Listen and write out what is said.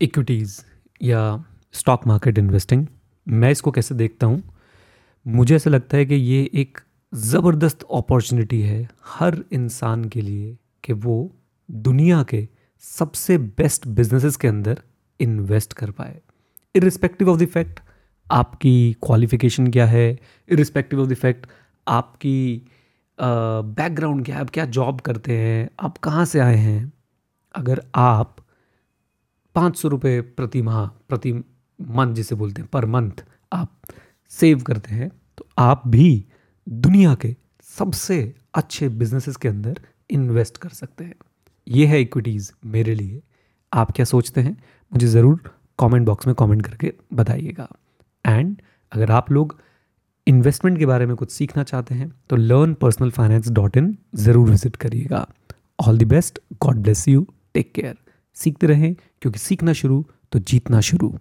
Equities या stock market investing मैं इसको कैसे देखता हूँ? मुझे ऐसा लगता है कि ये एक ज़बरदस्त अपॉर्चुनिटी है हर इंसान के लिए कि वो दुनिया के सबसे बेस्ट बिजनेसेस के अंदर इन्वेस्ट कर पाए। इरिस्पेक्टिव ऑफ़ द फैक्ट आपकी क्वालिफिकेशन क्या है इरिस्पेक्टिव ऑफ़ द फैक्ट आपकी बैकग्राउंड क्या है, आप क्या जॉब करते हैं, आप कहाँ से आए हैं? अगर आप पाँच सौ रुपये प्रति माह, प्रति मंथ जिसे बोलते हैं, पर मंथ आप सेव करते हैं तो आप भी दुनिया के सबसे अच्छे बिजनेसेस के अंदर इन्वेस्ट कर सकते हैं। ये है इक्विटीज़ मेरे लिए। आप क्या सोचते हैं? मुझे ज़रूर कमेंट बॉक्स में कमेंट करके बताइएगा। एंड अगर आप लोग इन्वेस्टमेंट के बारे में कुछ सीखना चाहते हैं तो learn personal finance dot in ज़रूर विज़िट करिएगा। All the best. God bless you. Take care. सीखते रहें क्योंकि सीखना शुरू तो जीतना शुरू।